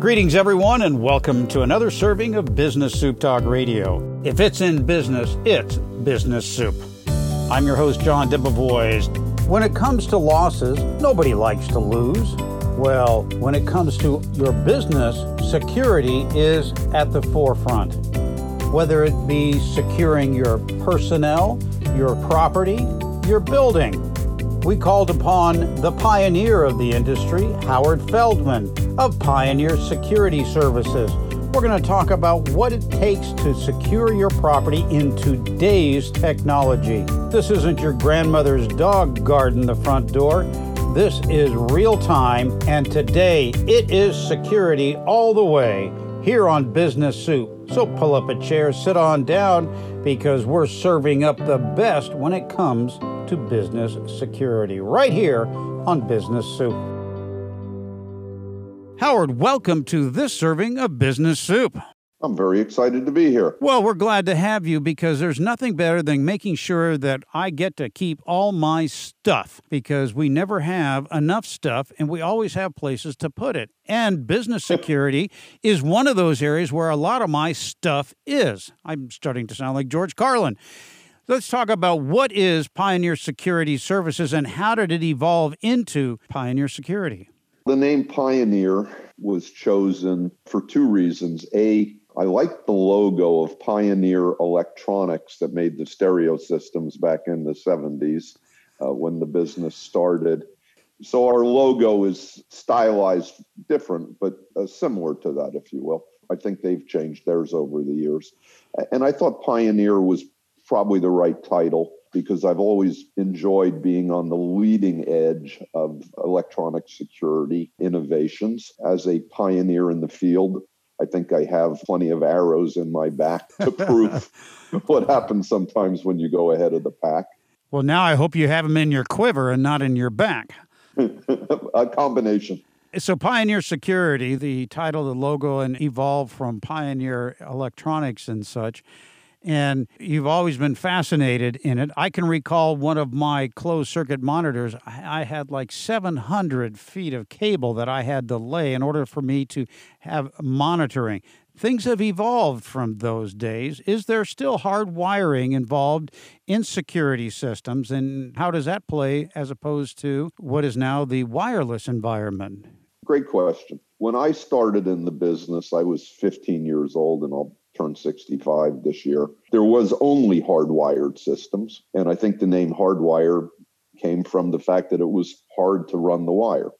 Greetings, everyone, and welcome to another serving of Business Soup Talk Radio. If it's in business, it's business soup. I'm your host, John Debevoise. When it comes to losses, nobody likes to lose. Well, when it comes to your business, security is at the forefront. Whether it be securing your personnel, your property, your building. We called upon the pioneer of the industry, Howard Feldman of Pioneer Security Services. We're going to talk about what it takes to secure your property in today's technology. This isn't your grandmother's dog guarding the front door. This is real time, and today it is security all the way here on Business Soup. So pull up a chair, sit on down, because we're serving up the best when it comes to business security right here on Business Soup. Howard, welcome to this serving of Business Soup. I'm very excited to be here. Well, we're glad to have you because there's nothing better than making sure that I get to keep all my stuff because we never have enough stuff and we always have places to put it. And business security is one of those areas where a lot of my stuff is. I'm starting to sound like George Carlin. Let's talk about what is Pioneer Security Services and how did it evolve into Pioneer Security? The name Pioneer was chosen for two reasons. A, I like the logo of Pioneer Electronics that made the stereo systems back in the 70s uh, when the business started. So our logo is stylized different, but uh, similar to that, if you will. I think they've changed theirs over the years. And I thought Pioneer was probably the right title because I've always enjoyed being on the leading edge of electronic security innovations. As a pioneer in the field, I think I have plenty of arrows in my back to prove what happens sometimes when you go ahead of the pack. Well, now I hope you have them in your quiver and not in your back. a combination. So, Pioneer Security, the title, the logo, and evolved from Pioneer Electronics and such and you've always been fascinated in it. I can recall one of my closed circuit monitors, I had like 700 feet of cable that I had to lay in order for me to have monitoring. Things have evolved from those days. Is there still hard wiring involved in security systems, and how does that play as opposed to what is now the wireless environment? Great question. When I started in the business, I was 15 years old, and I'll turned 65 this year. There was only hardwired systems. And I think the name hardwire came from the fact that it was hard to run the wire.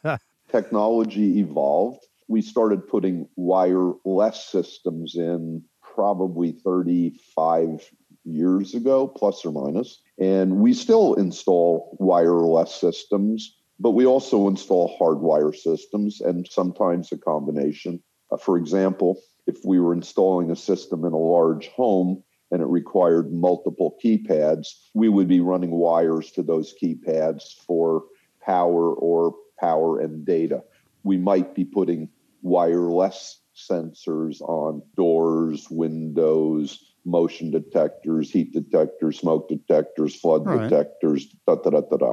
Technology evolved. We started putting wireless systems in probably 35 years ago, plus or minus. And we still install wireless systems, but we also install hardwire systems and sometimes a combination. Uh, for example, if we were installing a system in a large home and it required multiple keypads, we would be running wires to those keypads for power or power and data. We might be putting wireless sensors on doors, windows, motion detectors, heat detectors, smoke detectors, flood right. detectors, da, da, da, da, da.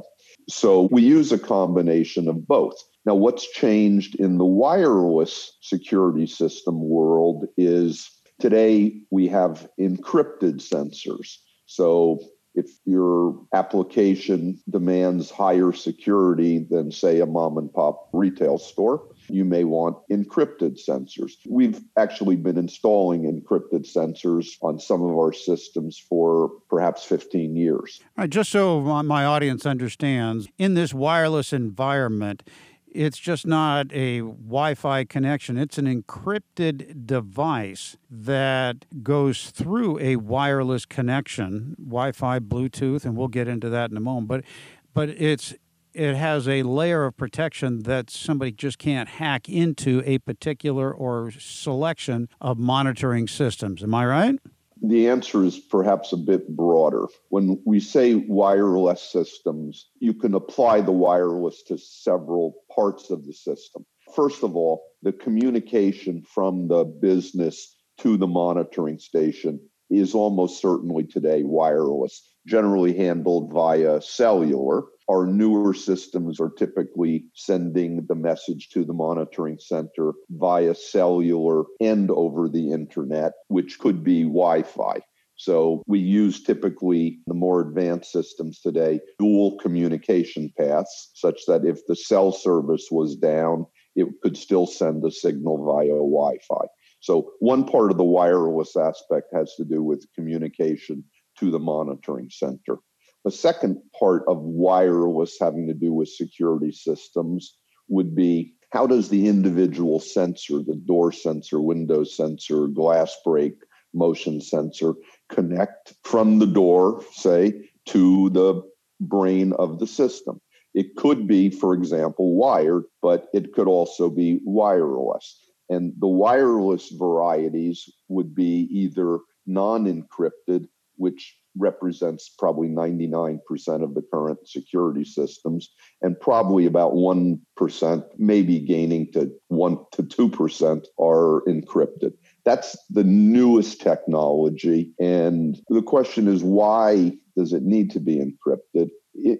So we use a combination of both. Now, what's changed in the wireless security system world is today we have encrypted sensors. So if your application demands higher security than, say, a mom and pop retail store, you may want encrypted sensors. We've actually been installing encrypted sensors on some of our systems for perhaps 15 years. All right, just so my audience understands, in this wireless environment, it's just not a Wi Fi connection. It's an encrypted device that goes through a wireless connection, Wi Fi, Bluetooth, and we'll get into that in a moment. But, but it's it has a layer of protection that somebody just can't hack into a particular or selection of monitoring systems. Am I right? The answer is perhaps a bit broader. When we say wireless systems, you can apply the wireless to several parts of the system. First of all, the communication from the business to the monitoring station is almost certainly today wireless, generally handled via cellular. Our newer systems are typically sending the message to the monitoring center via cellular and over the internet, which could be Wi Fi. So we use typically the more advanced systems today, dual communication paths, such that if the cell service was down, it could still send the signal via Wi Fi. So one part of the wireless aspect has to do with communication to the monitoring center. The second part of wireless having to do with security systems would be how does the individual sensor, the door sensor, window sensor, glass break, motion sensor connect from the door, say, to the brain of the system. It could be, for example, wired, but it could also be wireless. And the wireless varieties would be either non encrypted, which represents probably 99% of the current security systems, and probably about 1%, maybe gaining to 1 to 2% are encrypted. That's the newest technology. And the question is, why does it need to be encrypted?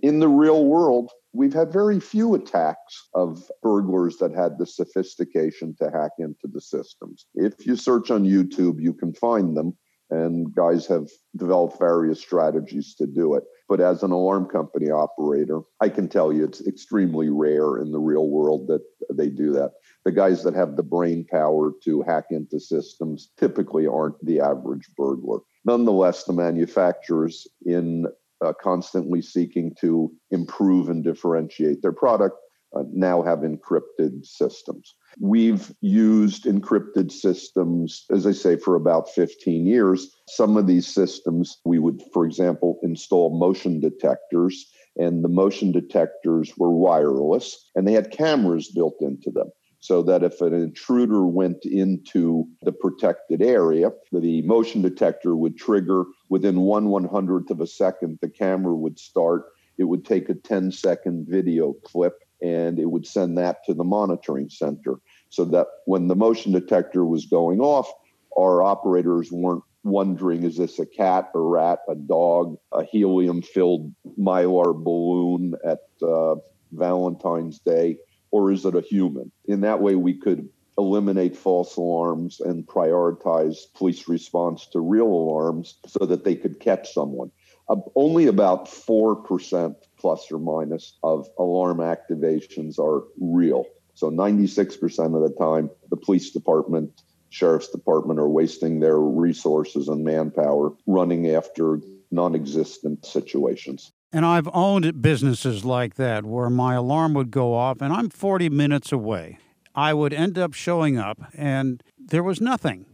In the real world, we've had very few attacks of burglars that had the sophistication to hack into the systems. If you search on YouTube, you can find them and guys have developed various strategies to do it. But as an alarm company operator, I can tell you it's extremely rare in the real world that they do that. The guys that have the brain power to hack into systems typically aren't the average burglar. Nonetheless, the manufacturers, in uh, constantly seeking to improve and differentiate their product, uh, now have encrypted systems. We've used encrypted systems, as I say, for about 15 years. Some of these systems, we would, for example, install motion detectors, and the motion detectors were wireless and they had cameras built into them. So that if an intruder went into the protected area, the motion detector would trigger within one one hundredth of a second, the camera would start. It would take a 10 second video clip and it would send that to the monitoring center so that when the motion detector was going off, our operators weren't wondering is this a cat, a rat, a dog, a helium filled mylar balloon at uh, Valentine's Day, or is it a human? In that way, we could eliminate false alarms and prioritize police response to real alarms so that they could catch someone. Uh, only about 4% plus or minus of alarm activations are real. So 96% of the time, the police department, sheriff's department are wasting their resources and manpower running after non existent situations. And I've owned businesses like that where my alarm would go off and I'm 40 minutes away. I would end up showing up and there was nothing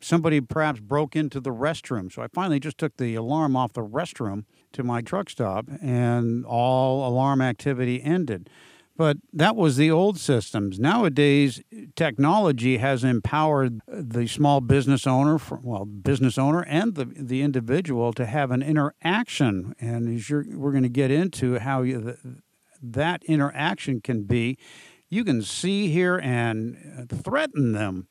somebody perhaps broke into the restroom. So I finally just took the alarm off the restroom to my truck stop, and all alarm activity ended. But that was the old systems. Nowadays, technology has empowered the small business owner, well, business owner and the, the individual to have an interaction. And as we're going to get into how you, that interaction can be, you can see, hear, and uh, threaten them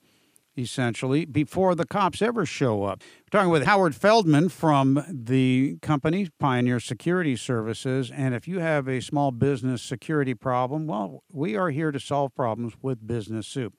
essentially, before the cops ever show up. We're talking with Howard Feldman from the company Pioneer Security Services. And if you have a small business security problem, well, we are here to solve problems with Business Soup.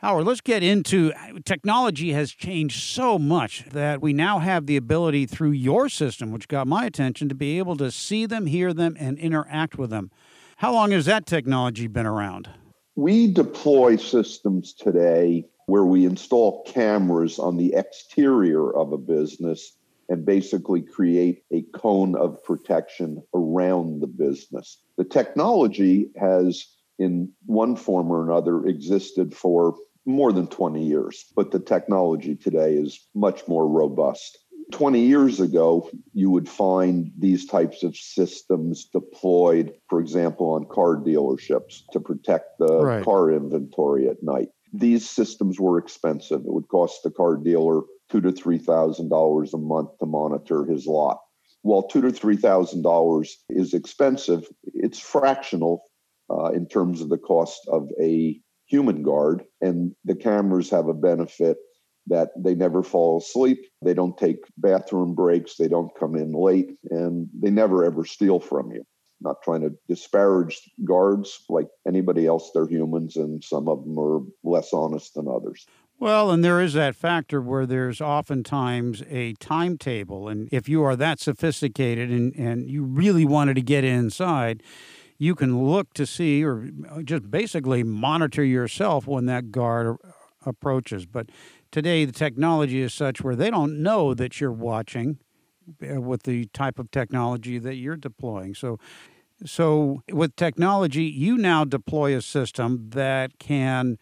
Howard, let's get into technology has changed so much that we now have the ability through your system, which got my attention, to be able to see them, hear them, and interact with them. How long has that technology been around? We deploy systems today where we install cameras on the exterior of a business and basically create a cone of protection around the business. The technology has, in one form or another, existed for more than 20 years, but the technology today is much more robust. 20 years ago, you would find these types of systems deployed, for example, on car dealerships to protect the right. car inventory at night these systems were expensive. It would cost the car dealer two to three thousand dollars a month to monitor his lot. While two to three thousand dollars is expensive, it's fractional uh, in terms of the cost of a human guard, and the cameras have a benefit that they never fall asleep, they don't take bathroom breaks, they don't come in late, and they never ever steal from you. Not trying to disparage guards like anybody else, they're humans, and some of them are less honest than others. Well, and there is that factor where there's oftentimes a timetable. And if you are that sophisticated and, and you really wanted to get inside, you can look to see or just basically monitor yourself when that guard approaches. But today, the technology is such where they don't know that you're watching uh, with the type of technology that you're deploying. So, so with technology, you now deploy a system that can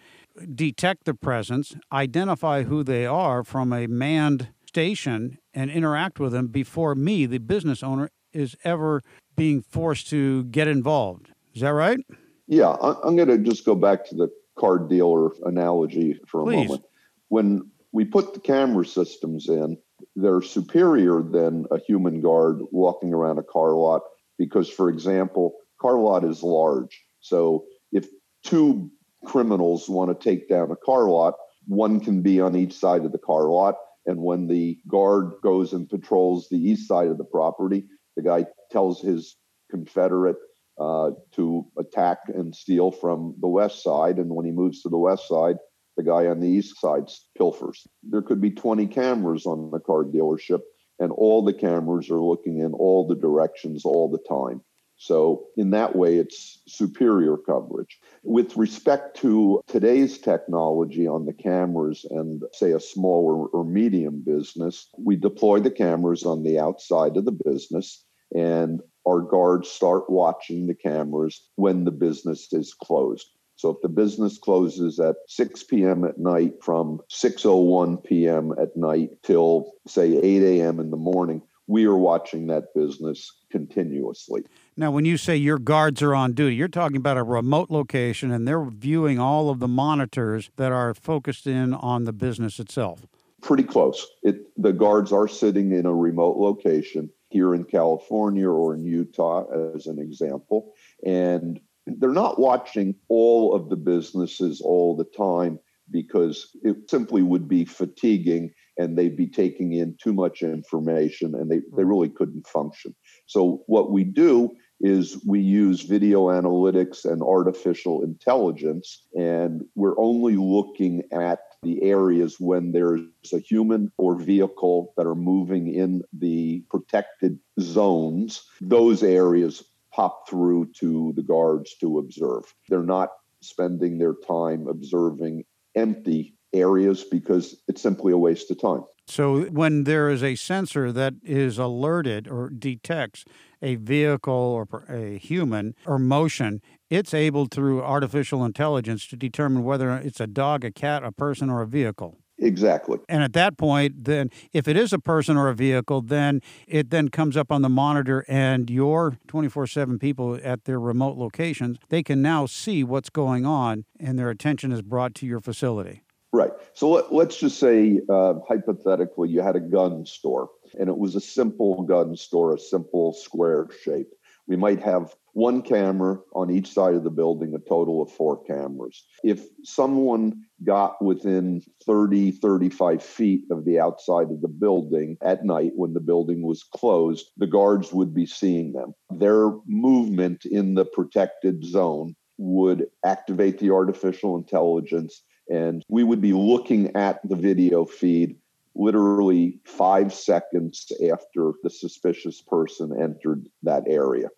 detect the presence, identify who they are from a manned station, and interact with them before me, the business owner, is ever being forced to get involved. Is that right? Yeah, I'm going to just go back to the card dealer analogy for a Please. moment. When we put the camera systems in, they're superior than a human guard walking around a car lot because, for example, car lot is large. So if two criminals want to take down a car lot, one can be on each side of the car lot. And when the guard goes and patrols the east side of the property, the guy tells his confederate uh, to attack and steal from the west side. And when he moves to the west side, the guy on the east side pilfers. There could be 20 cameras on the car dealership, and all the cameras are looking in all the directions all the time. So, in that way, it's superior coverage. With respect to today's technology on the cameras and, say, a small or, or, medium business, we deploy the cameras on the outside of the business, and our guards start watching the cameras when the business is closed. So if the business closes at 6 p.m. at night from 6:01 p.m. at night till say 8 a.m. in the morning, we are watching that business continuously. Now, when you say your guards are on duty, you're talking about a remote location and they're viewing all of the monitors that are focused in on the business itself. Pretty close. It, the guards are sitting in a remote location here in California or in Utah, as an example. And they're not watching all of the businesses all the time because it simply would be fatiguing and they'd be taking in too much information and they, they mm-hmm. really couldn't function. So, what we do is we use video analytics and artificial intelligence, and we're only looking at the areas when there's a human or vehicle that are moving in the protected zones. Those areas pop through to the guards to observe. They're not spending their time observing empty areas because it's simply a waste of time. So, when there is a sensor that is alerted or detects a vehicle or a human or motion, it's able through artificial intelligence to determine whether it's a dog, a cat, a person, or a vehicle. Exactly. And at that point, then if it is a person or a vehicle, then it then comes up on the monitor and your 24/7 people at their remote locations, they can now see what's going on and their attention is brought to your facility. Right. So let, us just say, uh, hypothetically, you had a gun store and it was a simple gun store, a simple square shape. We might have one camera on each side of the building, a total of four cameras. If someone got within 30, 35 feet of the outside of the building at night when the building was closed, the guards would be seeing them. Their movement in the protected zone would activate the artificial intelligence, and we would be looking at the video feed literally five seconds after the suspicious person entered that area.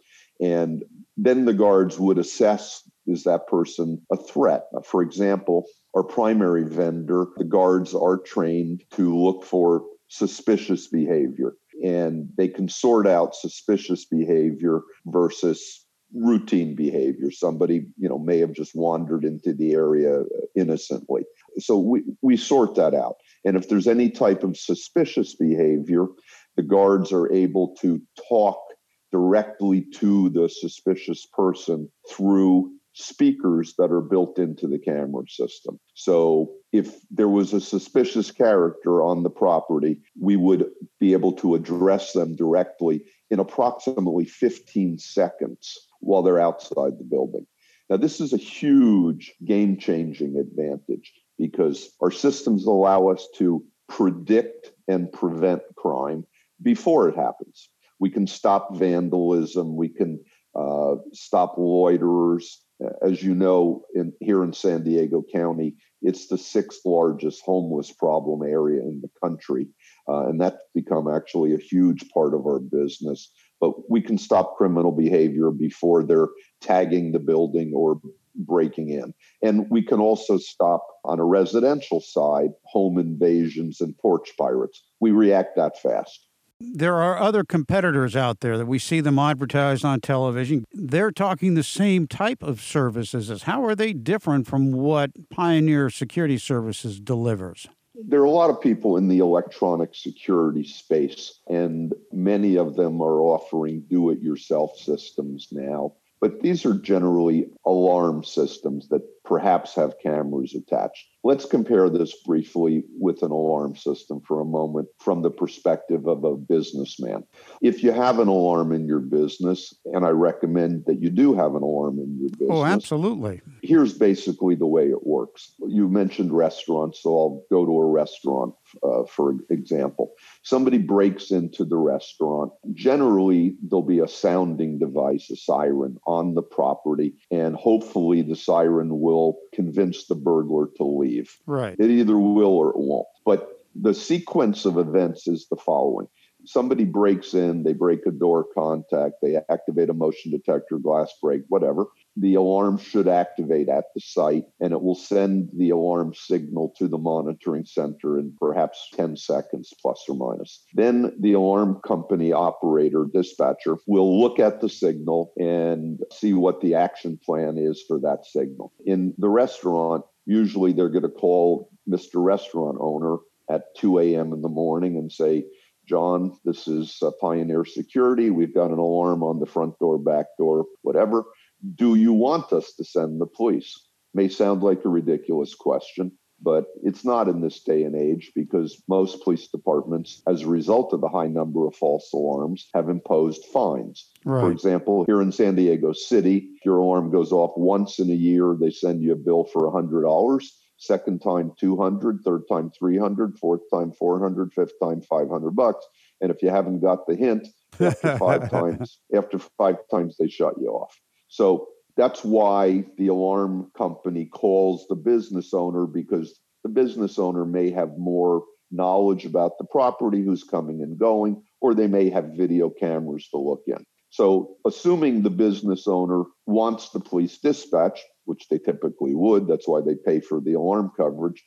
And then the guards would assess is that person a threat? Uh, for example, our primary vendor, the guards are trained to look for suspicious behavior. And they can sort out suspicious behavior versus routine behavior. Somebody you know may have just wandered into the area uh, innocently. So we, we sort that out. And if there's any type of suspicious behavior the guards are able to talk directly to the suspicious person through speakers that are built into the camera system. So if there was a suspicious character on the property, we would be able to address them directly in approximately 15 seconds while they're outside the building. Now, this is a huge game changing advantage because our systems allow us to predict and prevent crime before it happens. We can stop vandalism. We can uh, stop loiterers. As you know, in, here in San Diego County, it's the sixth largest homeless problem area in the country. Uh, and that's become actually a huge part of our business. But we can stop criminal behavior before they're tagging the building or breaking in. And we can also stop on a residential side home invasions and porch pirates. We react that fast. There are other competitors out there that we see them advertised on television. They're talking the same type of services as how are they different from what Pioneer Security Services delivers? There are a lot of people in the electronic security space, and many of them are offering do it yourself systems now. But these are generally alarm systems that perhaps have cameras attached. Let's compare this briefly with an alarm system for a moment from the perspective of a businessman. If you have an alarm in your business, and I recommend that you do have an alarm in your business. Oh, absolutely. Here's basically the way it works. You mentioned restaurants, so I'll go to a restaurant uh, for example. Somebody breaks into the restaurant. Generally, there'll be a sounding device, a siren on the property, and hopefully the siren will will convince the burglar to leave. Right. It either will or it won't. But the sequence of events is the following somebody breaks in, they break a door contact, they activate a motion detector, glass break, whatever. The alarm should activate at the site and it will send the alarm signal to the monitoring center in perhaps 10 seconds, plus or minus. Then the alarm company operator, dispatcher, will look at the signal and see what the action plan is for that signal. In the restaurant, usually they're going to call Mr. Restaurant owner at 2 a.m. in the morning and say, John, this is uh, Pioneer Security. We've got an alarm on the front door, back door, whatever. Do you want us to send the police? May sound like a ridiculous question, but it's not in this day and age because most police departments, as a result of the high number of false alarms, have imposed fines. Right. For example, here in San Diego City, if your alarm goes off once in a year, they send you a bill for $100 second time 200 third time 300 fourth time 400 fifth time 500 bucks and if you haven't got the hint after five times after five times they shut you off so that's why the alarm company calls the business owner because the business owner may have more knowledge about the property who's coming and going or they may have video cameras to look in so assuming the business owner wants the police dispatch which they typically would. That's why they pay for the alarm coverage.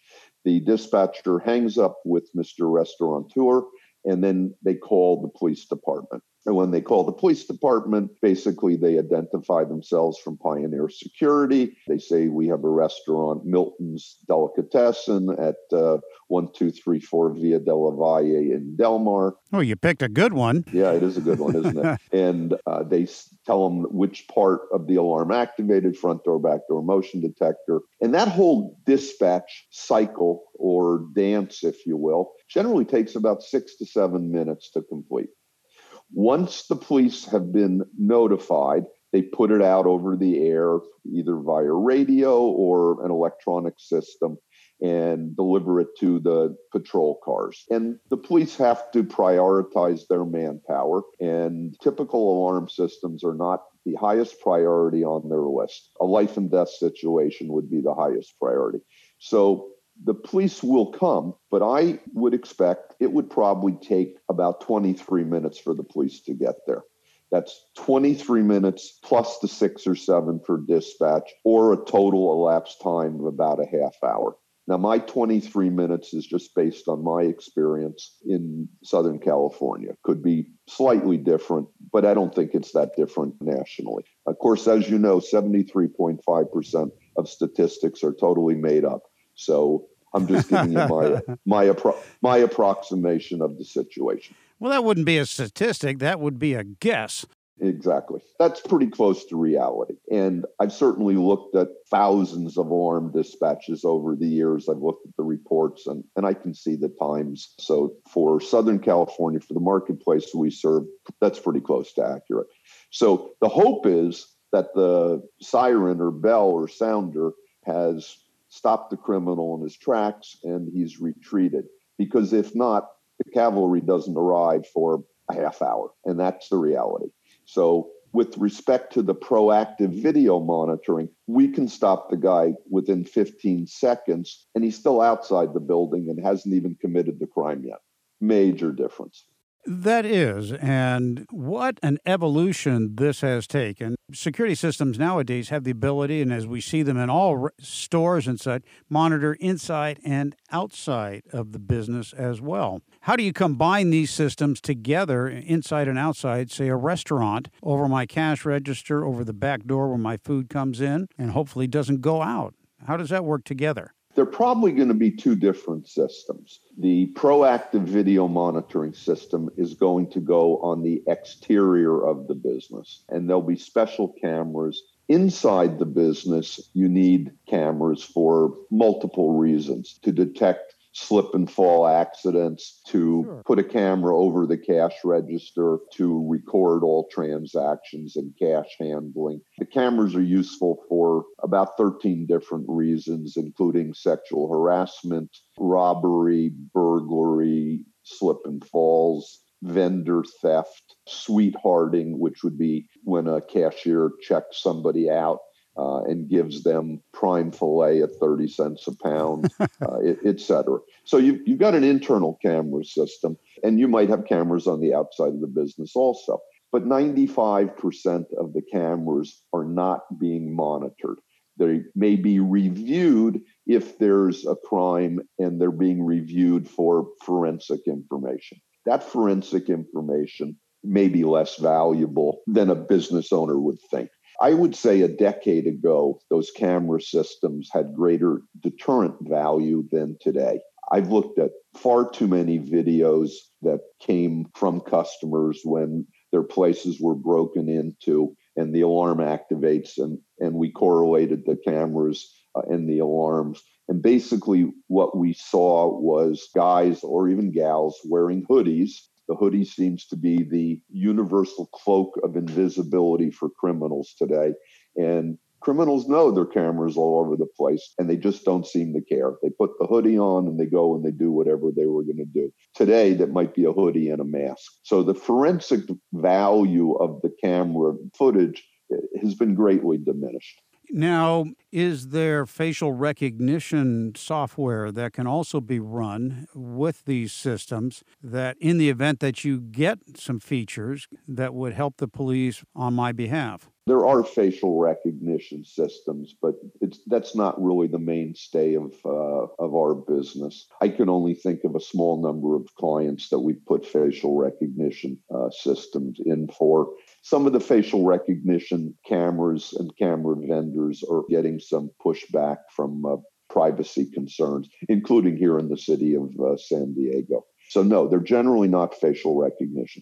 The dispatcher hangs up with Mr. Restaurateur, and then they call the police department. And when they call the police department, basically they identify themselves from Pioneer Security. They say, We have a restaurant, Milton's Delicatessen, at uh, 1234 Via de la Valle in Del Mar. Oh, you picked a good one. Yeah, it is a good one, isn't it? and uh, they tell them which part of the alarm activated front door, back door, motion detector. And that whole dispatch cycle or dance, if you will, generally takes about six to seven minutes to complete. Once the police have been notified, they put it out over the air, either via radio or an electronic system, and deliver it to the patrol cars. And the police have to prioritize their manpower, and typical alarm systems are not the highest priority on their list. A life and death situation would be the highest priority. So the police will come, but I would expect it would probably take about 23 minutes for the police to get there. That's 23 minutes plus the six or seven for dispatch, or a total elapsed time of about a half hour. Now, my 23 minutes is just based on my experience in Southern California. Could be slightly different, but I don't think it's that different nationally. Of course, as you know, 73.5% of statistics are totally made up. So I'm just giving you my my appro- my approximation of the situation. Well, that wouldn't be a statistic. That would be a guess. Exactly. That's pretty close to reality. And I've certainly looked at thousands of alarm dispatches over the years. I've looked at the reports and, and I can see the times. So for Southern California, for the marketplace we serve, that's pretty close to accurate. So the hope is that the siren or bell or sounder has stopped the criminal in his tracks and he's retreated. Because if not, the cavalry doesn't arrive for a half hour. And that's the reality. So, with respect to the proactive video monitoring, we can stop the guy within 15 seconds and he's still outside the building and hasn't even committed the crime yet. Major difference. That is, and what an evolution this has taken. Security systems nowadays have the ability, and as we see them in all stores and such, monitor inside and outside of the business as well. How do you combine these systems together, inside and outside, say a restaurant, over my cash register, over the back door where my food comes in, and hopefully doesn't go out? How does that work together? They're probably going to be two different systems. The proactive video monitoring system is going to go on the exterior of the business, and there'll be special cameras. Inside the business, you need cameras for multiple reasons to detect slip and fall accidents, to sure. put a camera over the cash register, to record all transactions and cash handling. The cameras are useful for about 13 different reasons, including sexual harassment, robbery, burglary, slip and falls, vendor theft, sweethearting, which would be when a cashier checks somebody out uh, and gives them prime filet at 30 cents a pound, uh, et cetera. So you've, you've got an internal camera system, and you might have cameras on the outside of the business also. But 95% of the cameras are not being monitored. They may be reviewed if there's a crime and they're being reviewed for forensic information. That forensic information may be less valuable than a business owner would think. I would say a decade ago, those camera systems had greater deterrent value than today. I've looked at far too many videos that came from customers when their places were broken into and the alarm activates and, and we correlated the cameras uh, and the alarms. And basically, what we saw was guys or even gals wearing hoodies the hoodie seems to be the universal cloak of invisibility for criminals today. And criminals know their cameras all over the place and they just don't seem to care. They put the hoodie on and they go and they do whatever they were going to do. Today, that might be a hoodie and a mask. So the forensic value of the camera footage eh, has been greatly diminished. Now, is there facial recognition software that can also be run with these systems that, in the event that you get some features that would help the police on my behalf? There are facial recognition systems, but that's not really the mainstay of uh, of our business. I can only think of a small number of clients that we put facial recognition uh, systems in for. Some of the facial recognition cameras and camera vendors are getting some pushback from uh, privacy concerns, including here in the city of uh, San Diego. So, no, they're generally not facial recognition.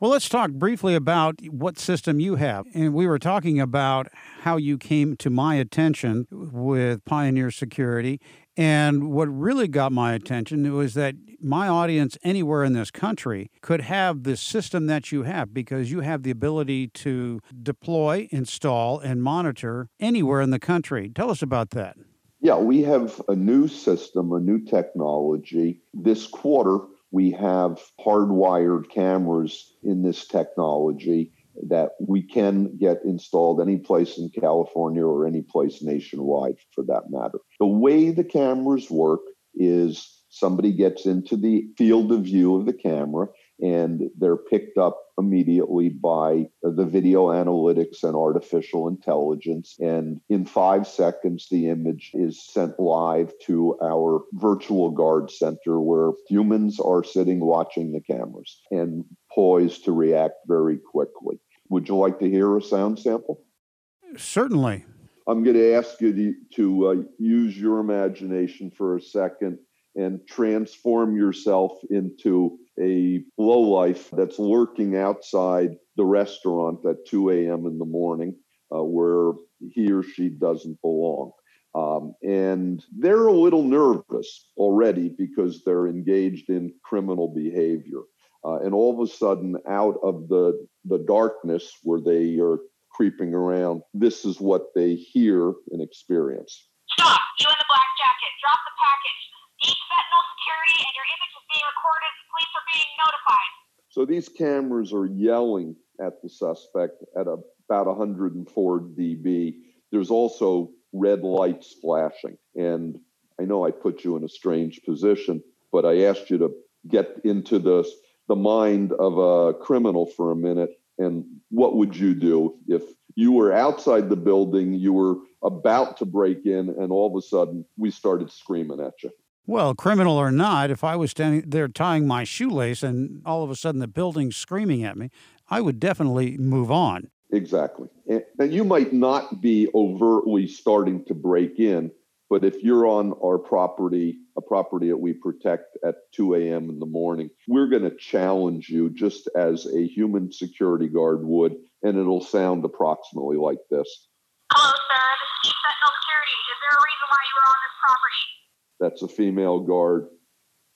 Well, let's talk briefly about what system you have. And we were talking about how you came to my attention with Pioneer Security. And what really got my attention was that my audience anywhere in this country could have the system that you have because you have the ability to deploy, install, and monitor anywhere in the country. Tell us about that. Yeah, we have a new system, a new technology. This quarter, we have hardwired cameras in this technology that we can get installed any place in California or any place nationwide for that matter. The way the cameras work is somebody gets into the field of view of the camera and they're picked up immediately by the video analytics and artificial intelligence. And in five seconds, the image is sent live to our virtual guard center where humans are sitting watching the cameras and poised to react very quickly. Would you like to hear a sound sample? Certainly. I'm going to ask you to, to uh, use your imagination for a second and transform yourself into a lowlife that's lurking outside the restaurant at 2 a.m. in the morning uh, where he or she doesn't belong. Um, and they're a little nervous already because they're engaged in criminal behavior. Uh, and all of a sudden, out of the, the darkness where they are creeping around, this is what they hear and experience. Stop. You in the black jacket. Drop the package. Deep Sentinel security and your image is being recorded. Police are being notified. So these cameras are yelling at the suspect at a, about 104 dB. There's also red lights flashing. And I know I put you in a strange position, but I asked you to get into the, the mind of a criminal for a minute. And what would you do if you were outside the building, you were about to break in, and all of a sudden we started screaming at you? Well, criminal or not, if I was standing there tying my shoelace and all of a sudden the building's screaming at me, I would definitely move on. Exactly. And you might not be overtly starting to break in, but if you're on our property, a property that we protect at 2 a.m. in the morning, we're going to challenge you just as a human security guard would, and it'll sound approximately like this. Hello, sir. This is Sentinel Security. Is there a reason why you were on this property? That's a female guard.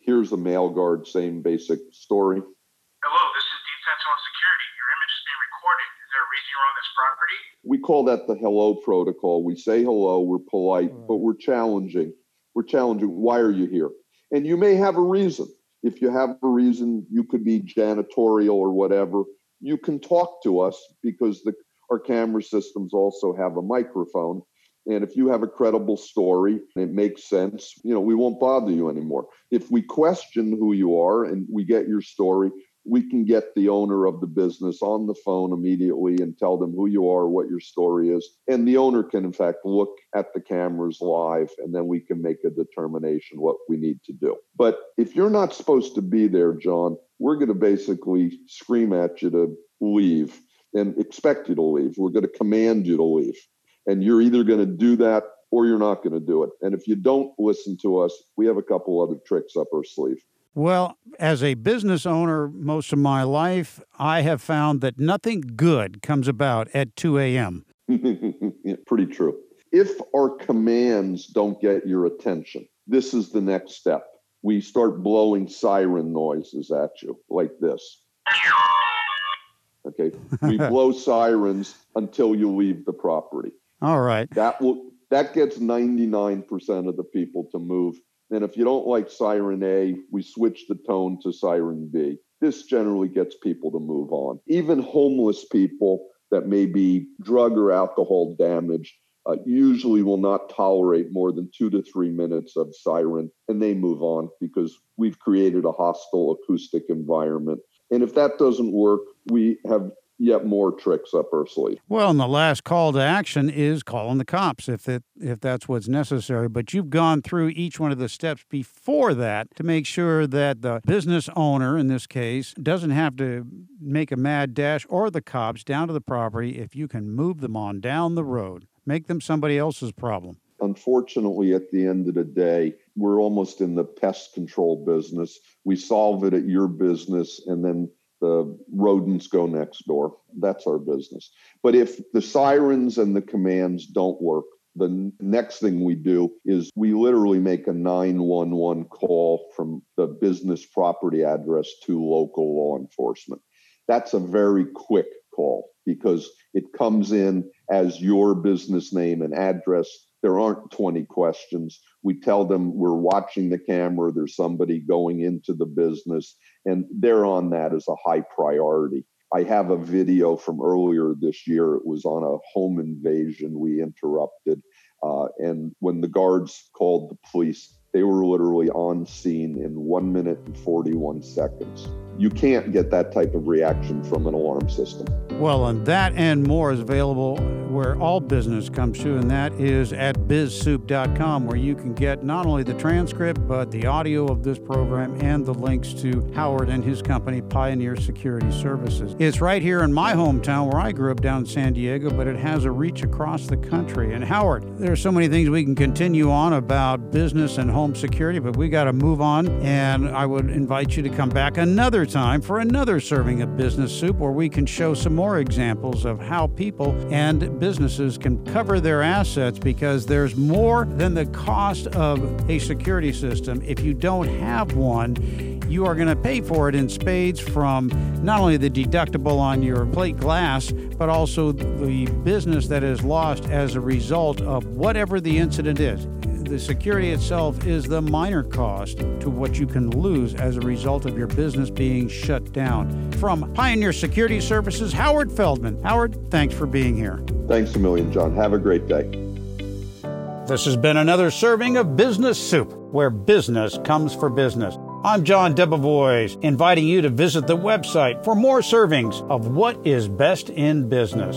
Here's a male guard, same basic story. Hello, this is Deep Sentinel Security. Your image is being recorded. Is there a reason you're on this property? We call that the hello protocol. We say hello, we're polite, but we're challenging. We're challenging. Why are you here? And you may have a reason. If you have a reason, you could be janitorial or whatever. You can talk to us because the, our camera systems also have a microphone and if you have a credible story and it makes sense, you know, we won't bother you anymore. If we question who you are and we get your story, we can get the owner of the business on the phone immediately and tell them who you are, what your story is. And the owner can, in fact, look at the cameras live and then we can make a determination what we need to do. But if you're not supposed to be there, John, we're going to basically scream at you to leave and expect you to leave. We're going to command you to leave. And you're either going to do that or you're not going to do it. And if you don't listen to us, we have a couple other tricks up our sleeve. Well, as a business owner most of my life, I have found that nothing good comes about at 2 a.m. yeah, pretty true. If our commands don't get your attention, this is the next step. We start blowing siren noises at you like this. Okay. We blow sirens until you leave the property. All right. That will that gets 99% of the people to move. And if you don't like siren A, we switch the tone to siren B. This generally gets people to move on. Even homeless people that may be drug or alcohol damaged uh, usually will not tolerate more than two to three minutes of siren and they move on because we've created a hostile acoustic environment. And if that doesn't work, we have yet more tricks up our sleeve. Well, and the last call to action is calling the cops if it if that's what's necessary. But you've gone through each one of the steps before that to make sure that the business owner, in this case, doesn't have to make a mad dash or the cops down to the property if you can move them on down the road. Make them somebody else's problem. Unfortunately, at the end of the day, we're almost in the pest control business. We solve it at your business and then the rodents go next door. That's our business. But if the sirens and the commands don't work, the next thing we do is we literally make a 911 call from the business property address to local law enforcement. That's a very quick call because it comes in as your business name and address. There aren't 20 questions. We tell them we're watching the camera, there's somebody going into the business, and they're on that as a high priority. I have a video from earlier this year. It was on a home invasion we interrupted. Uh, and when the guards called the police, they were literally on scene in one minute and 41 seconds. You can't get that type of reaction from an alarm system. Well, and that and more is available where all business comes to, and that is at bizsoup.com, where you can get not only the transcript, but the audio of this program and the links to Howard and his company, Pioneer Security Services. It's right here in my hometown where I grew up down in San Diego, but it has a reach across the country. And Howard, there are so many things we can continue on about business and home security, but we got to move on. And I would invite you to come back another time for another serving of Business Soup, where we can show some more examples of how people and businesses can cover their assets because there's more than the cost of a security system. If you don't have one, you are going to pay for it in spades from not only the deductible on your plate glass, but also the business that is lost as a result of whatever the incident is. The security itself is the minor cost to what you can lose as a result of your business being shut down. From Pioneer Security Services, Howard Feldman. Howard, thanks for being here. Thanks a million, John. Have a great day. This has been another serving of Business Soup, where business comes for business. I'm John Debevoise, inviting you to visit the website for more servings of what is best in business.